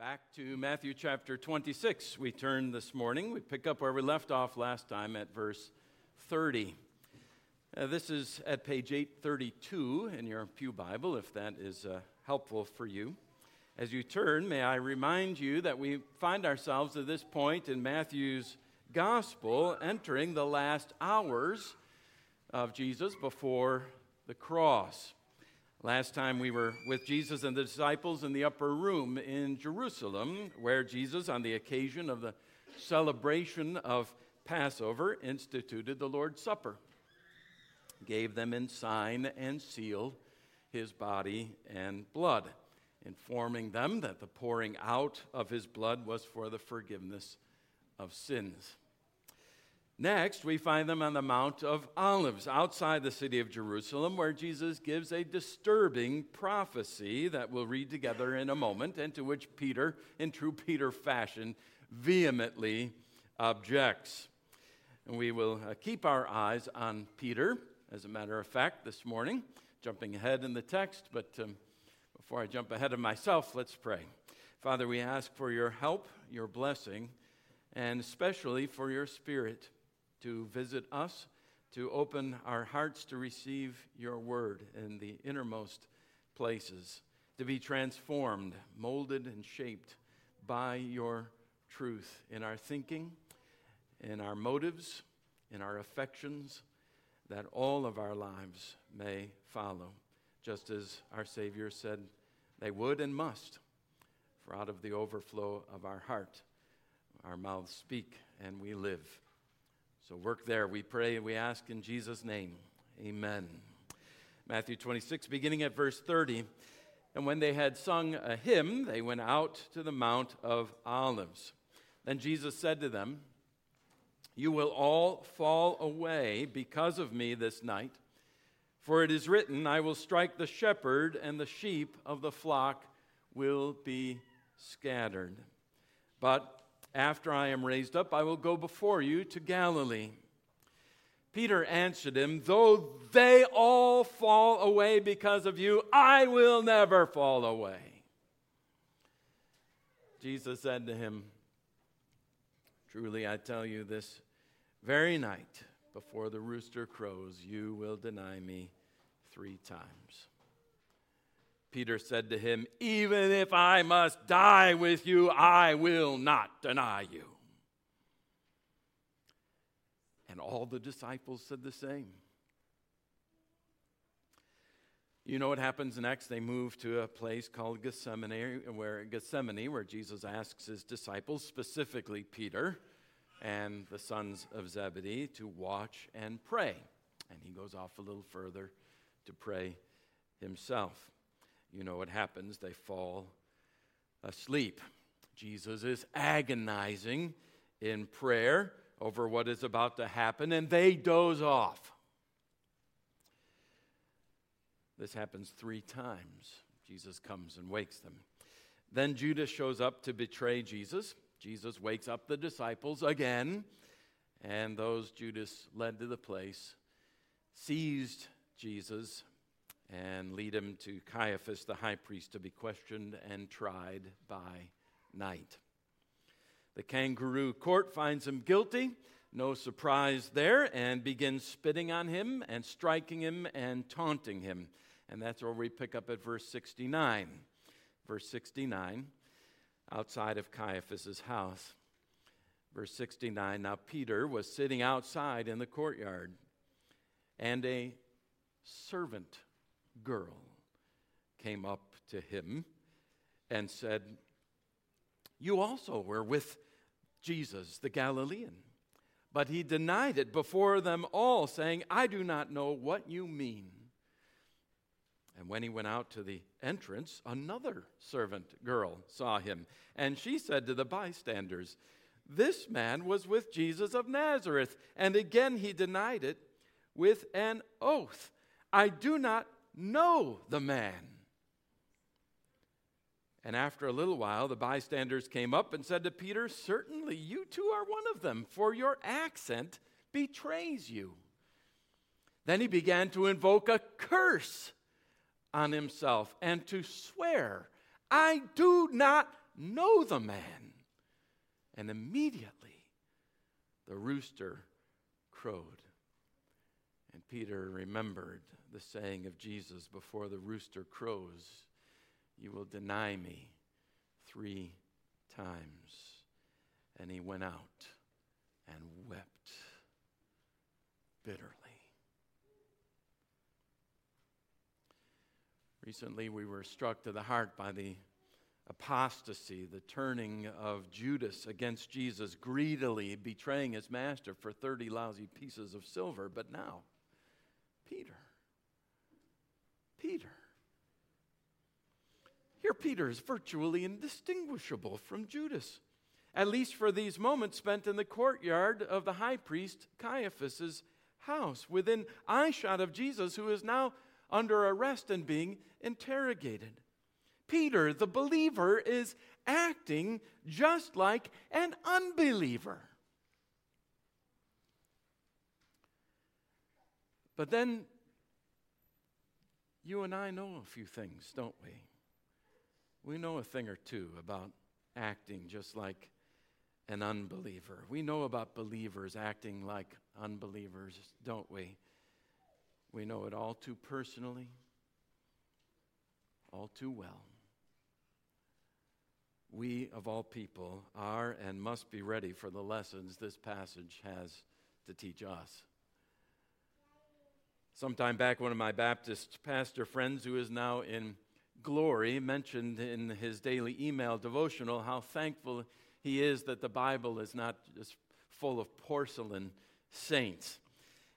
Back to Matthew chapter 26, we turn this morning. We pick up where we left off last time at verse 30. Uh, this is at page 832 in your Pew Bible, if that is uh, helpful for you. As you turn, may I remind you that we find ourselves at this point in Matthew's gospel entering the last hours of Jesus before the cross. Last time we were with Jesus and the disciples in the upper room in Jerusalem, where Jesus, on the occasion of the celebration of Passover, instituted the Lord's Supper, gave them in sign and seal his body and blood, informing them that the pouring out of his blood was for the forgiveness of sins. Next, we find them on the Mount of Olives outside the city of Jerusalem, where Jesus gives a disturbing prophecy that we'll read together in a moment, and to which Peter, in true Peter fashion, vehemently objects. And we will uh, keep our eyes on Peter, as a matter of fact, this morning, jumping ahead in the text. But um, before I jump ahead of myself, let's pray. Father, we ask for your help, your blessing, and especially for your spirit to visit us, to open our hearts to receive your word in the innermost places, to be transformed, molded, and shaped by your truth in our thinking, in our motives, in our affections, that all of our lives may follow, just as our Savior said they would and must. For out of the overflow of our heart, our mouths speak and we live. So work there, we pray and we ask in Jesus' name. Amen. Matthew 26, beginning at verse 30. And when they had sung a hymn, they went out to the Mount of Olives. Then Jesus said to them, You will all fall away because of me this night. For it is written, I will strike the shepherd, and the sheep of the flock will be scattered. But after I am raised up, I will go before you to Galilee. Peter answered him, Though they all fall away because of you, I will never fall away. Jesus said to him, Truly I tell you, this very night before the rooster crows, you will deny me three times. Peter said to him, Even if I must die with you, I will not deny you. And all the disciples said the same. You know what happens next? They move to a place called Gethsemane, where Gethsemane, where Jesus asks his disciples, specifically Peter and the sons of Zebedee, to watch and pray. And he goes off a little further to pray himself you know what happens. They fall asleep. Jesus is agonizing in prayer over what is about to happen, and they doze off. This happens three times. Jesus comes and wakes them. Then Judas shows up to betray Jesus. Jesus wakes up the disciples again, and those Judas led to the place seized Jesus and lead him to Caiaphas, the high priest, to be questioned and tried by night. The kangaroo court finds him guilty, no surprise there, and begins spitting on him and striking him and taunting him. And that's where we pick up at verse 69. Verse 69, outside of Caiaphas's house. Verse 69 Now Peter was sitting outside in the courtyard, and a servant girl came up to him and said, You also were with Jesus the Galilean. But he denied it before them all, saying, I do not know what you mean. And when he went out to the entrance, another servant girl saw him. And she said to the bystanders, This man was with Jesus of Nazareth. And again he denied it with an oath I do not know the man. And after a little while, the bystanders came up and said to Peter, Certainly you too are one of them, for your accent betrays you. Then he began to invoke a curse on himself and to swear, I do not know the man. And immediately the rooster crowed. And Peter remembered the saying of Jesus before the rooster crows, You will deny me three times. And he went out and wept bitterly. Recently, we were struck to the heart by the apostasy, the turning of Judas against Jesus, greedily betraying his master for 30 lousy pieces of silver. But now, Peter. Peter. Here, Peter is virtually indistinguishable from Judas, at least for these moments spent in the courtyard of the high priest Caiaphas's house, within eyeshot of Jesus, who is now under arrest and being interrogated. Peter, the believer, is acting just like an unbeliever. But then you and I know a few things, don't we? We know a thing or two about acting just like an unbeliever. We know about believers acting like unbelievers, don't we? We know it all too personally, all too well. We, of all people, are and must be ready for the lessons this passage has to teach us. Sometime back, one of my Baptist pastor friends, who is now in glory, mentioned in his daily email devotional how thankful he is that the Bible is not just full of porcelain saints.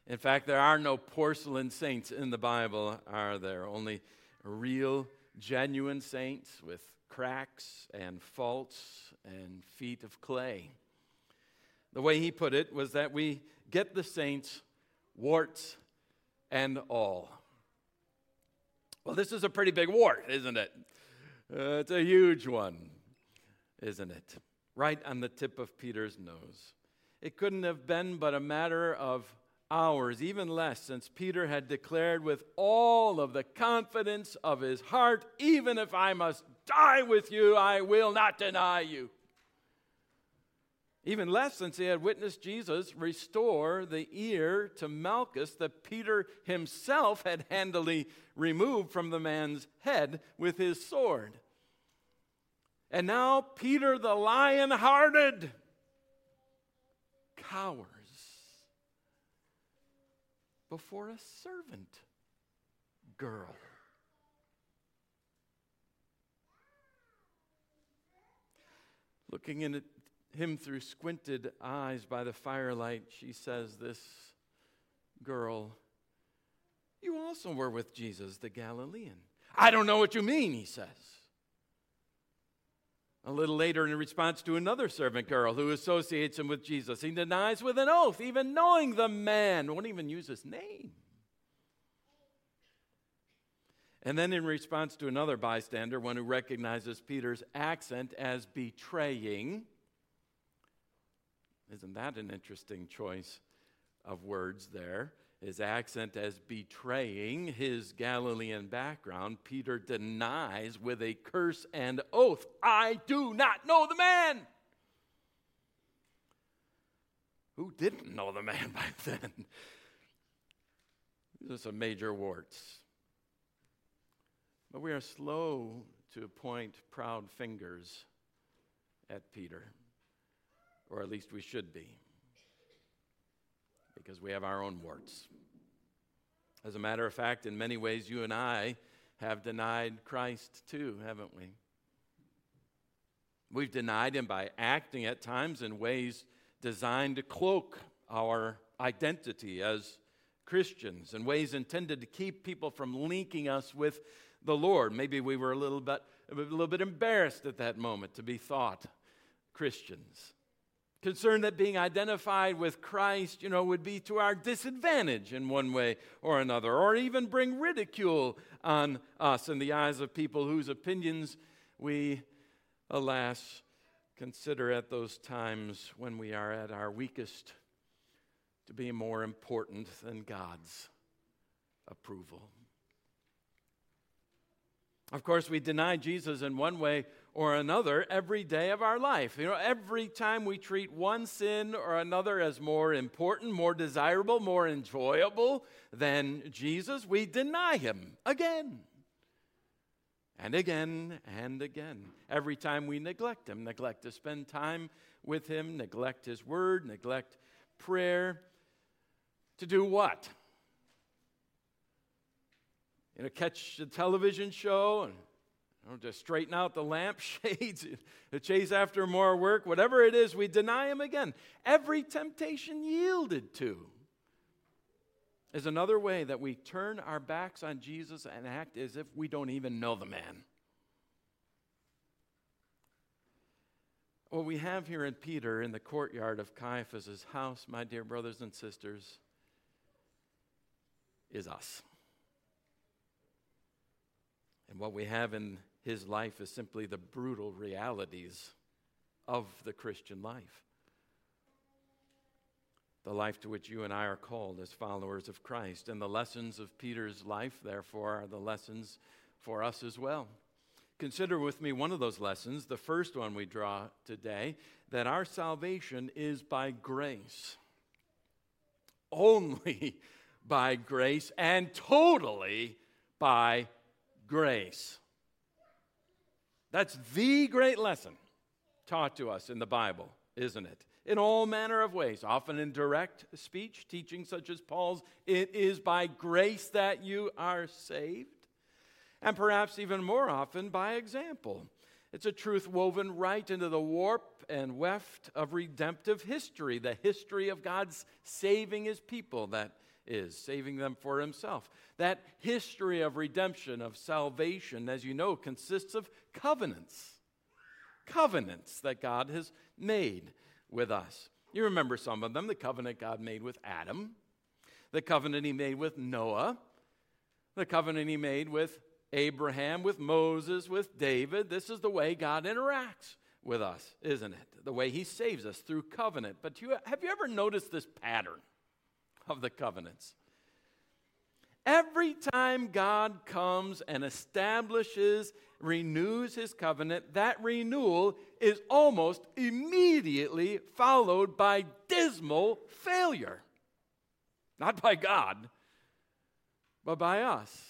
In fact, there are no porcelain saints in the Bible, are there? Only real, genuine saints with cracks and faults and feet of clay. The way he put it was that we get the saints warts and all. Well, this is a pretty big wart, isn't it? Uh, it's a huge one, isn't it? Right on the tip of Peter's nose. It couldn't have been but a matter of hours, even less, since Peter had declared with all of the confidence of his heart, Even if I must die with you, I will not deny you. Even less since he had witnessed Jesus restore the ear to Malchus that Peter himself had handily removed from the man's head with his sword. And now Peter the lion hearted cowers before a servant girl. Looking in at him through squinted eyes by the firelight, she says, This girl, you also were with Jesus the Galilean. I don't know what you mean, he says. A little later, in response to another servant girl who associates him with Jesus, he denies with an oath, even knowing the man, won't even use his name. And then, in response to another bystander, one who recognizes Peter's accent as betraying, isn't that an interesting choice of words there? His accent as betraying his Galilean background, Peter denies with a curse and oath, I do not know the man. Who didn't know the man by then? These are some major warts. But we are slow to point proud fingers at Peter or at least we should be, because we have our own warts. As a matter of fact, in many ways, you and I have denied Christ too, haven't we? We've denied him by acting at times in ways designed to cloak our identity as Christians, in ways intended to keep people from linking us with the Lord. Maybe we were a little bit, a little bit embarrassed at that moment to be thought Christians concerned that being identified with Christ, you know, would be to our disadvantage in one way or another, or even bring ridicule on us in the eyes of people whose opinions we, alas, consider at those times when we are at our weakest to be more important than God's approval. Of course, we deny Jesus in one way or another every day of our life. You know, every time we treat one sin or another as more important, more desirable, more enjoyable than Jesus, we deny him again and again and again. Every time we neglect him, neglect to spend time with him, neglect his word, neglect prayer, to do what? You know, catch a television show and know, to straighten out the lampshades, to chase after more work, whatever it is, we deny him again. Every temptation yielded to is another way that we turn our backs on Jesus and act as if we don't even know the man. What we have here in Peter in the courtyard of Caiaphas' house, my dear brothers and sisters, is us. And what we have in his life is simply the brutal realities of the Christian life. The life to which you and I are called as followers of Christ. And the lessons of Peter's life, therefore, are the lessons for us as well. Consider with me one of those lessons, the first one we draw today, that our salvation is by grace. Only by grace and totally by grace. That's the great lesson taught to us in the Bible, isn't it? In all manner of ways, often in direct speech, teaching such as Paul's, it is by grace that you are saved, and perhaps even more often by example. It's a truth woven right into the warp and weft of redemptive history, the history of God's saving his people, that is, saving them for himself. That history of redemption, of salvation, as you know, consists of covenants. Covenants that God has made with us. You remember some of them the covenant God made with Adam, the covenant he made with Noah, the covenant he made with Abraham, with Moses, with David. This is the way God interacts with us, isn't it? The way he saves us through covenant. But you, have you ever noticed this pattern? Of the covenants. Every time God comes and establishes, renews his covenant, that renewal is almost immediately followed by dismal failure. Not by God, but by us.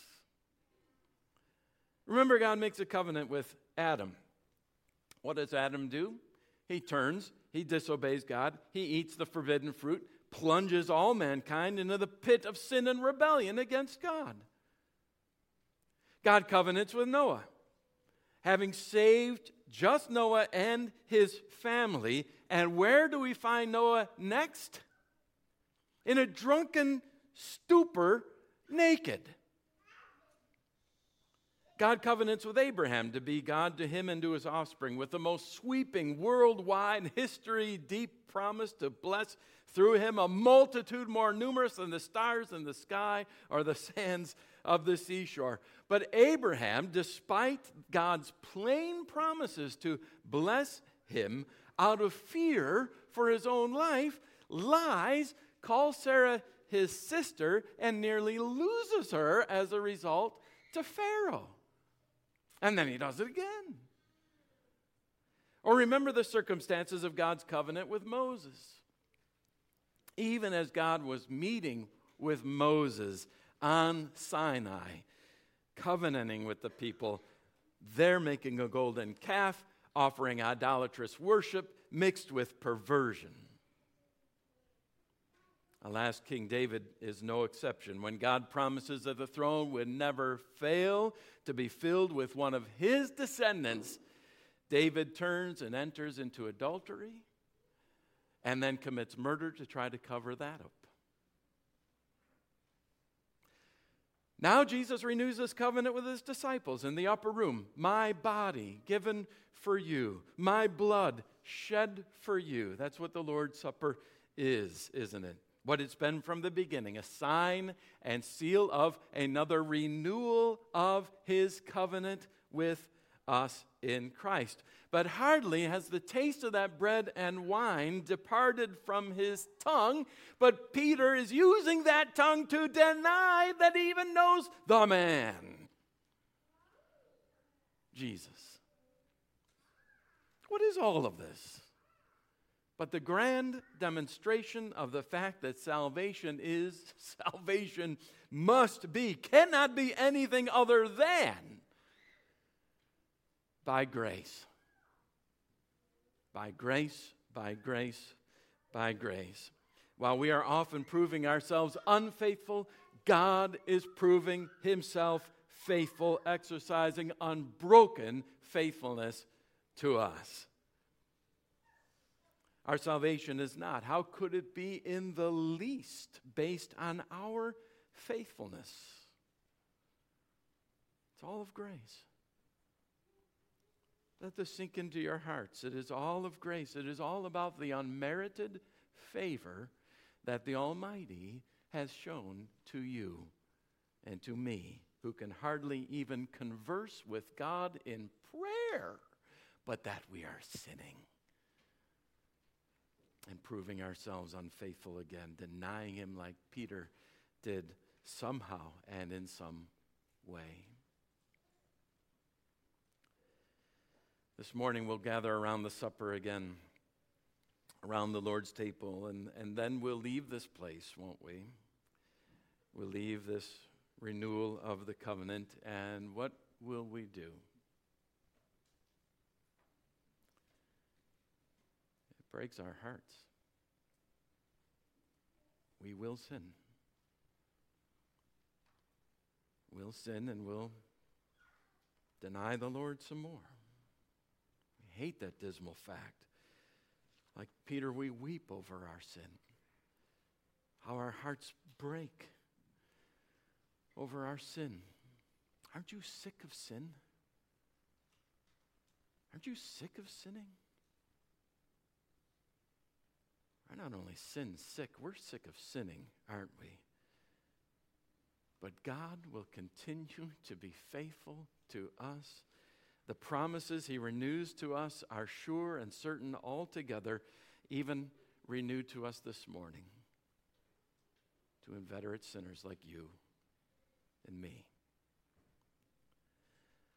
Remember, God makes a covenant with Adam. What does Adam do? He turns, he disobeys God, he eats the forbidden fruit, plunges all mankind into the pit of sin and rebellion against God. God covenants with Noah. Having saved just Noah and his family, and where do we find Noah next? In a drunken stupor, naked. God covenants with Abraham to be God to him and to his offspring with the most sweeping worldwide history deep promise to bless through him a multitude more numerous than the stars in the sky or the sands of the seashore. But Abraham, despite God's plain promises to bless him, out of fear for his own life, lies, calls Sarah his sister, and nearly loses her as a result to Pharaoh. And then he does it again. Or remember the circumstances of God's covenant with Moses even as God was meeting with Moses on Sinai, covenanting with the people, they're making a golden calf, offering idolatrous worship mixed with perversion. Alas, King David is no exception. When God promises that the throne would never fail to be filled with one of his descendants, David turns and enters into adultery and then commits murder to try to cover that up. Now Jesus renews this covenant with his disciples in the upper room. My body given for you, my blood shed for you. That's what the Lord's Supper is, isn't it? What it's been from the beginning a sign and seal of another renewal of his covenant with us in Christ. But hardly has the taste of that bread and wine departed from his tongue, but Peter is using that tongue to deny that he even knows the man. Jesus. What is all of this? But the grand demonstration of the fact that salvation is salvation must be, cannot be anything other than by grace. By grace, by grace, by grace. While we are often proving ourselves unfaithful, God is proving himself faithful, exercising unbroken faithfulness to us. Our salvation is not. How could it be in the least based on our faithfulness? It's all of grace. Let this sink into your hearts. It is all of grace. It is all about the unmerited favor that the Almighty has shown to you and to me, who can hardly even converse with God in prayer, but that we are sinning and proving ourselves unfaithful again, denying Him like Peter did somehow and in some way. This morning we'll gather around the supper again, around the Lord's table, and, and then we'll leave this place, won't we? We'll leave this renewal of the covenant, and what will we do? It breaks our hearts. We will sin. We'll sin and we'll deny the Lord some more. Hate that dismal fact. Like Peter, we weep over our sin. How our hearts break over our sin. Aren't you sick of sin? Aren't you sick of sinning? We're not only sin sick, we're sick of sinning, aren't we? But God will continue to be faithful to us. The promises He renews to us are sure and certain altogether, even renewed to us this morning to inveterate sinners like you and me.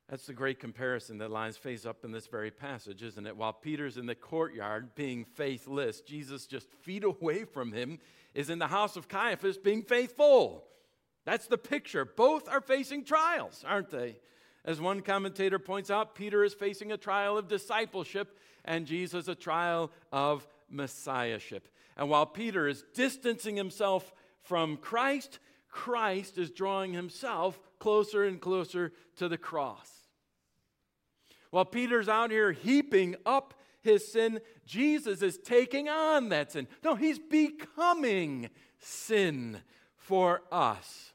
That's the great comparison that lines face up in this very passage, isn't it? While Peter's in the courtyard being faithless, Jesus just feet away from him is in the house of Caiaphas being faithful. That's the picture. Both are facing trials, aren't they? As one commentator points out, Peter is facing a trial of discipleship and Jesus a trial of messiahship. And while Peter is distancing himself from Christ, Christ is drawing himself closer and closer to the cross. While Peter's out here heaping up his sin, Jesus is taking on that sin. No, he's becoming sin for us.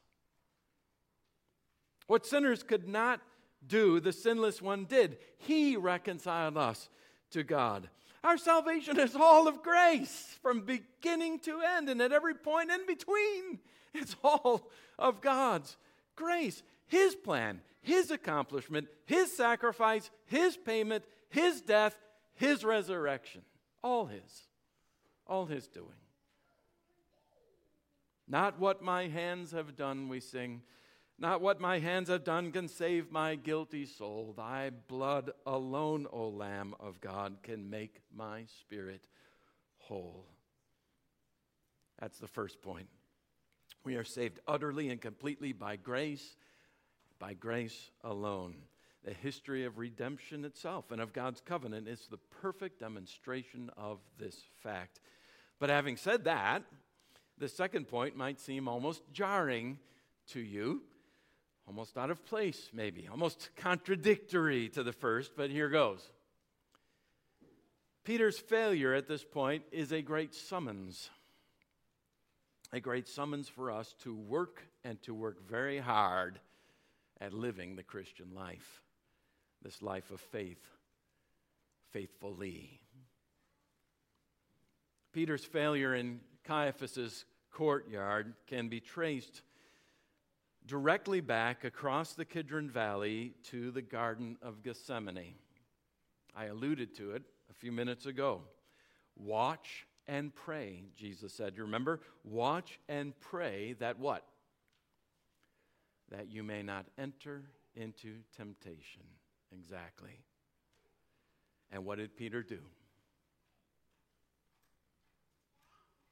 What sinners could not do, the sinless one did. He reconciled us to God. Our salvation is all of grace from beginning to end and at every point in between. It's all of God's grace, His plan, his accomplishment, His sacrifice, His payment, His death, His resurrection. All His. All His doing. Not what my hands have done, we sing. Not what my hands have done can save my guilty soul. Thy blood alone, O Lamb of God, can make my spirit whole. That's the first point. We are saved utterly and completely by grace by grace alone. The history of redemption itself and of God's covenant is the perfect demonstration of this fact. But having said that, the second point might seem almost jarring to you, almost out of place, maybe, almost contradictory to the first, but here goes. Peter's failure at this point is a great summons. A great summons for us to work and to work very hard at living the Christian life, this life of faith, faithfully. Peter's failure in Caiaphas's courtyard can be traced directly back across the Kidron Valley to the Garden of Gethsemane. I alluded to it a few minutes ago. Watch and pray, Jesus said. You remember? Watch and pray that what? that you may not enter into temptation. Exactly. And what did Peter do?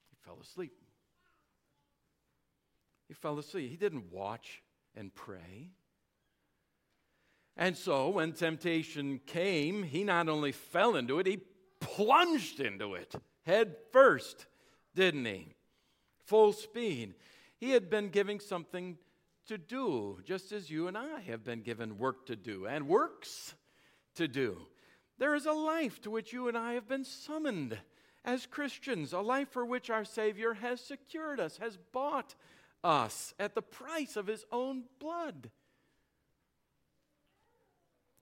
He fell asleep. He fell asleep. He didn't watch and pray. And so when temptation came, he not only fell into it, he plunged into it head first, didn't he? Full speed. He had been giving something to do, just as you and I have been given work to do and works to do. There is a life to which you and I have been summoned as Christians, a life for which our Savior has secured us, has bought us at the price of His own blood.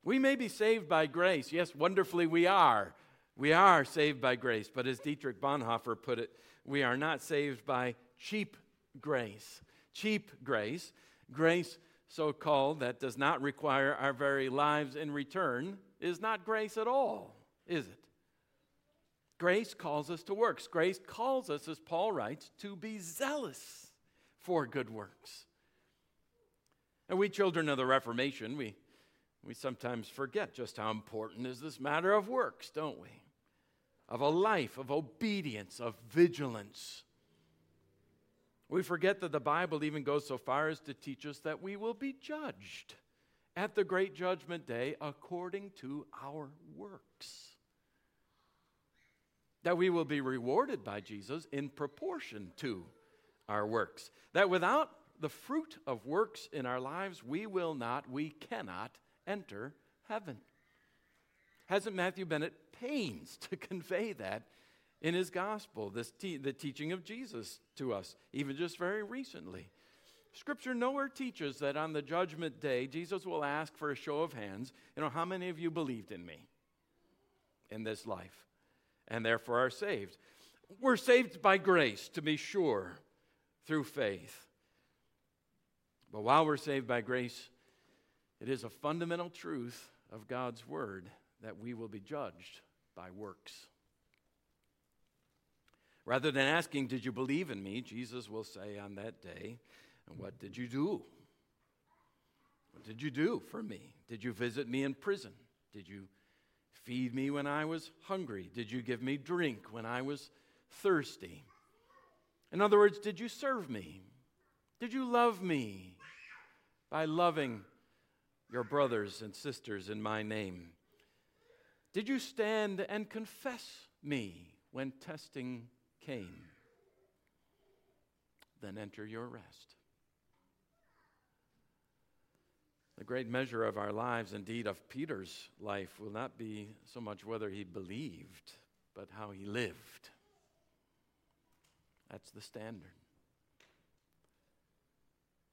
We may be saved by grace. Yes, wonderfully we are. We are saved by grace. But as Dietrich Bonhoeffer put it, we are not saved by cheap grace. Cheap grace Grace, so called, that does not require our very lives in return, is not grace at all, is it? Grace calls us to works. Grace calls us, as Paul writes, to be zealous for good works. And we children of the Reformation, we, we sometimes forget just how important is this matter of works, don't we? Of a life of obedience, of vigilance. We forget that the Bible even goes so far as to teach us that we will be judged at the great judgment day according to our works. That we will be rewarded by Jesus in proportion to our works. That without the fruit of works in our lives, we will not, we cannot enter heaven. Hasn't Matthew been at pains to convey that in his gospel, this te- the teaching of Jesus to us, even just very recently. Scripture nowhere teaches that on the judgment day, Jesus will ask for a show of hands, you know, how many of you believed in me in this life and therefore are saved? We're saved by grace, to be sure, through faith. But while we're saved by grace, it is a fundamental truth of God's word that we will be judged by works. Rather than asking, Did you believe in me? Jesus will say on that day, And what did you do? What did you do for me? Did you visit me in prison? Did you feed me when I was hungry? Did you give me drink when I was thirsty? In other words, did you serve me? Did you love me by loving your brothers and sisters in my name? Did you stand and confess me when testing came, then enter your rest. The great measure of our lives, indeed of Peter's life, will not be so much whether he believed, but how he lived. That's the standard.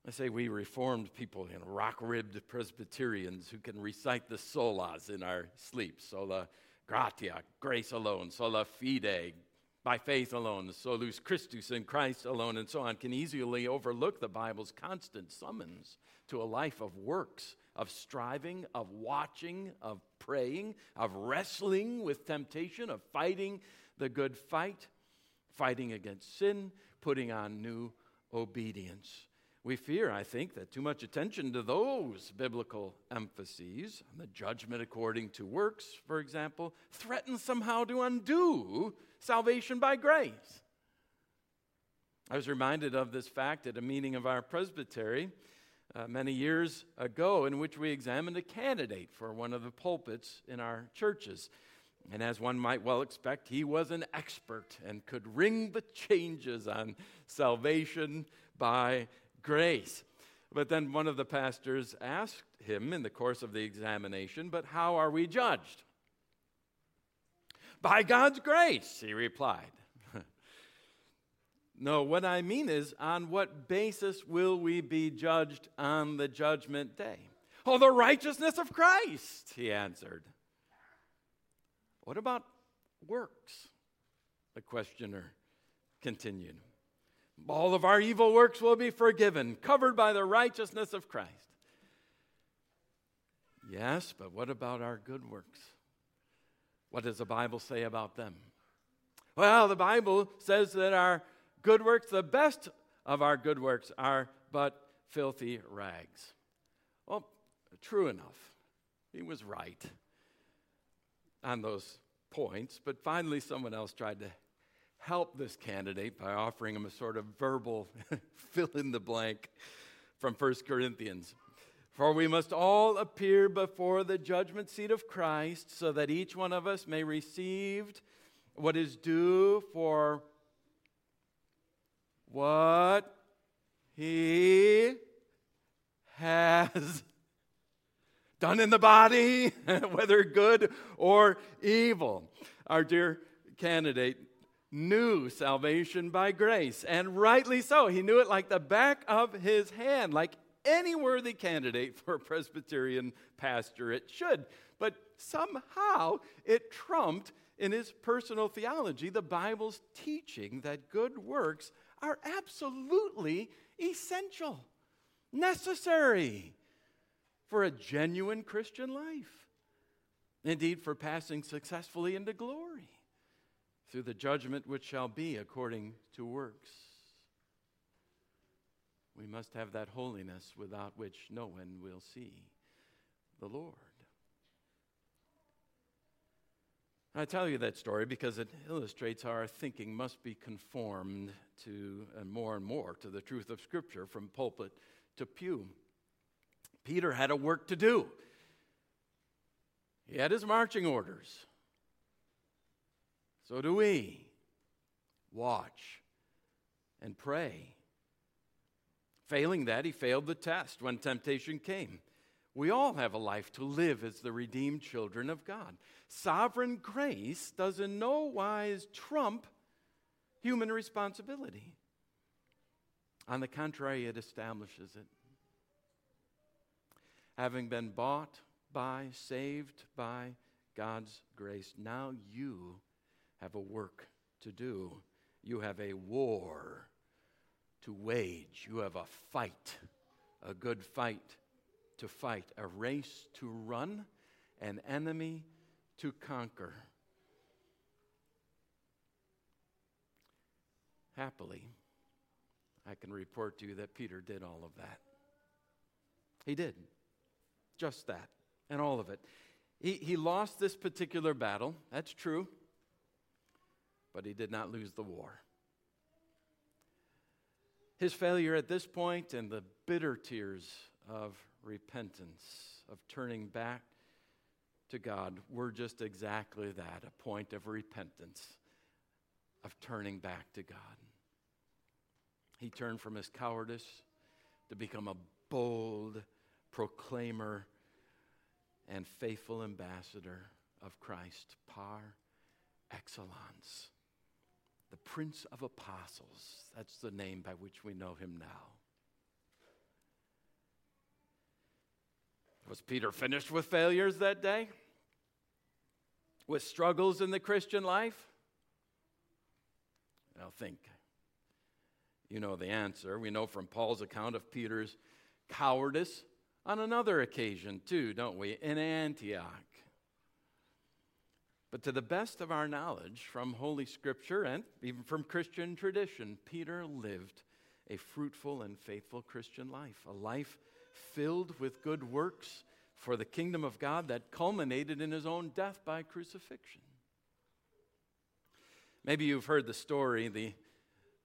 I say we reformed people, you know, rock ribbed Presbyterians who can recite the solas in our sleep. Sola gratia, grace alone, sola fide, by faith alone, solus Christus in Christ alone, and so on, can easily overlook the Bible's constant summons to a life of works, of striving, of watching, of praying, of wrestling with temptation, of fighting the good fight, fighting against sin, putting on new obedience. We fear, I think, that too much attention to those biblical emphases, the judgment according to works, for example, threatens somehow to undo salvation by grace. I was reminded of this fact at a meeting of our presbytery uh, many years ago, in which we examined a candidate for one of the pulpits in our churches. And as one might well expect, he was an expert and could ring the changes on salvation by grace. But then one of the pastors asked him in the course of the examination, But how are we judged? By God's grace, he replied. no, what I mean is, on what basis will we be judged on the judgment day? Oh, the righteousness of Christ, he answered. What about works? The questioner continued. All of our evil works will be forgiven, covered by the righteousness of Christ. Yes, but what about our good works? What does the Bible say about them? Well, the Bible says that our good works, the best of our good works, are but filthy rags. Well, true enough. he was right on those points, but finally someone else tried to help this candidate by offering him a sort of verbal fill in the blank from 1 Corinthians. For we must all appear before the judgment seat of Christ, so that each one of us may receive what is due for what he has done in the body, whether good or evil. Our dear candidate knew salvation by grace, and rightly so. He knew it like the back of his hand, like any worthy candidate for a Presbyterian pastorate should. But somehow it trumped in his personal theology the Bible's teaching that good works are absolutely essential, necessary for a genuine Christian life. Indeed, for passing successfully into glory through the judgment which shall be according to works. We must have that holiness without which no one will see the Lord. I tell you that story because it illustrates how our thinking must be conformed to, and more and more, to the truth of Scripture from pulpit to pew. Peter had a work to do. He had his marching orders. So do we. Watch and pray. Failing that, he failed the test when temptation came. We all have a life to live as the redeemed children of God. Sovereign grace does in no wise trump human responsibility. On the contrary, it establishes it. Having been bought by, saved by God's grace, now you have a work to do. You have a war to wage. You have a fight, a good fight to fight, a race to run, an enemy to conquer. Happily, I can report to you that Peter did all of that. He did just that and all of it. He, he lost this particular battle, that's true but he did not lose the war. His failure at this point and the bitter tears of repentance, of turning back to God, were just exactly that a point of repentance, of turning back to God. He turned from his cowardice to become a bold proclaimer and faithful ambassador of Christ par excellence the Prince of Apostles. That's the name by which we know him now. Was Peter finished with failures that day? With struggles in the Christian life? Now think. You know the answer. We know from Paul's account of Peter's cowardice on another occasion, too, don't we? In Antioch. But to the best of our knowledge from Holy Scripture and even from Christian tradition, Peter lived a fruitful and faithful Christian life, a life filled with good works for the kingdom of God that culminated in his own death by crucifixion. Maybe you've heard the story, the,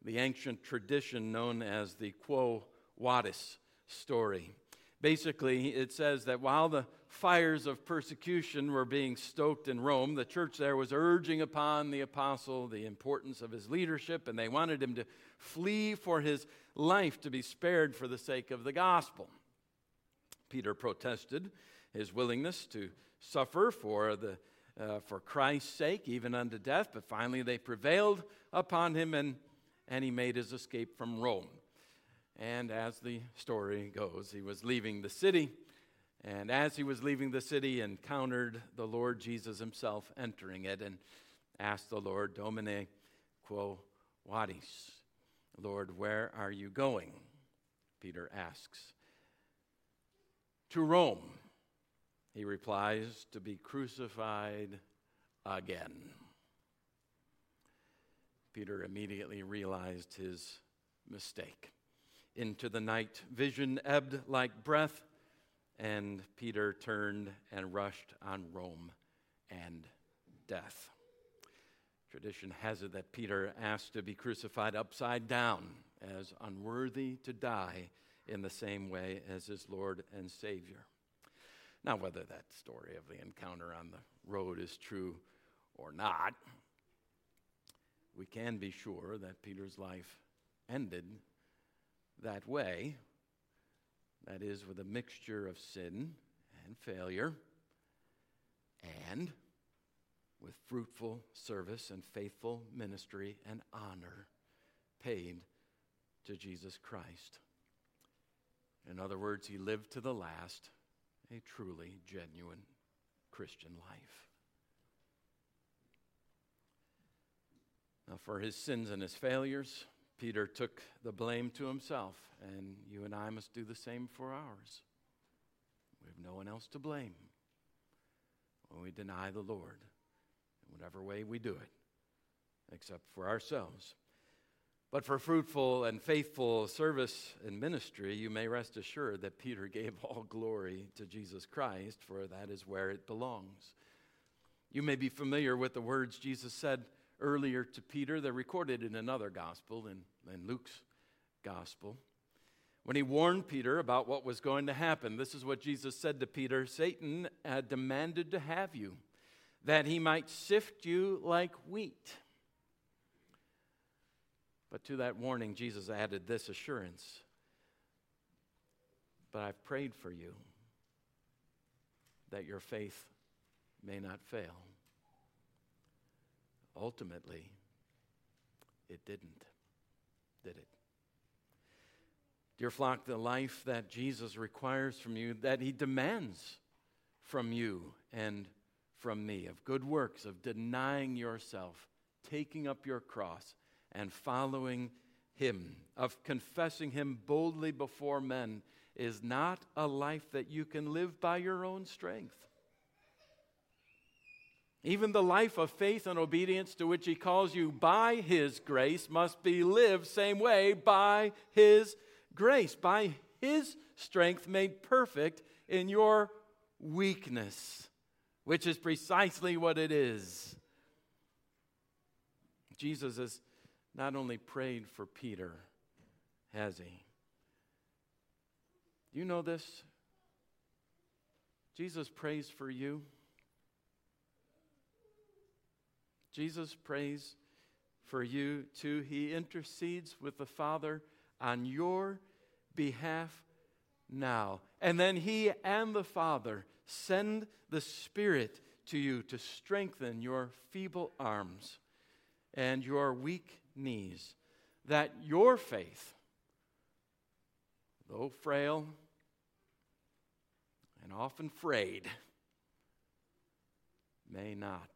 the ancient tradition known as the Quo Vadis story. Basically, it says that while the fires of persecution were being stoked in Rome, the church there was urging upon the apostle the importance of his leadership, and they wanted him to flee for his life to be spared for the sake of the gospel. Peter protested his willingness to suffer for, the, uh, for Christ's sake, even unto death, but finally they prevailed upon him and, and he made his escape from Rome. And as the story goes, he was leaving the city and as he was leaving the city, encountered the Lord Jesus himself entering it and asked the Lord, Domine quo vadis? Lord, where are you going? Peter asks. To Rome, he replies, to be crucified again. Peter immediately realized his mistake. Into the night, vision ebbed like breath and Peter turned and rushed on Rome and death. Tradition has it that Peter asked to be crucified upside down as unworthy to die in the same way as his Lord and Savior. Now, whether that story of the encounter on the road is true or not, we can be sure that Peter's life ended that way that is, with a mixture of sin and failure and with fruitful service and faithful ministry and honor paid to Jesus Christ. In other words, he lived to the last a truly genuine Christian life. Now, for his sins and his failures, Peter took the blame to himself, and you and I must do the same for ours. We have no one else to blame when we deny the Lord in whatever way we do it, except for ourselves. But for fruitful and faithful service and ministry, you may rest assured that Peter gave all glory to Jesus Christ, for that is where it belongs. You may be familiar with the words Jesus said earlier to Peter. They're recorded in another gospel, in, in Luke's gospel. When he warned Peter about what was going to happen, this is what Jesus said to Peter Satan had demanded to have you, that he might sift you like wheat. But to that warning, Jesus added this assurance But I've prayed for you that your faith may not fail. Ultimately, it didn't, did it? Dear flock, the life that Jesus requires from you, that he demands from you and from me, of good works, of denying yourself, taking up your cross, and following him, of confessing him boldly before men, is not a life that you can live by your own strength. Even the life of faith and obedience to which he calls you by his grace must be lived same way by his grace, by his strength made perfect in your weakness, which is precisely what it is. Jesus has not only prayed for Peter, has he? Do you know this? Jesus prays for you. Jesus prays for you too. He intercedes with the Father on your behalf now. And then He and the Father send the Spirit to you to strengthen your feeble arms and your weak knees, that your faith, though frail and often frayed, may not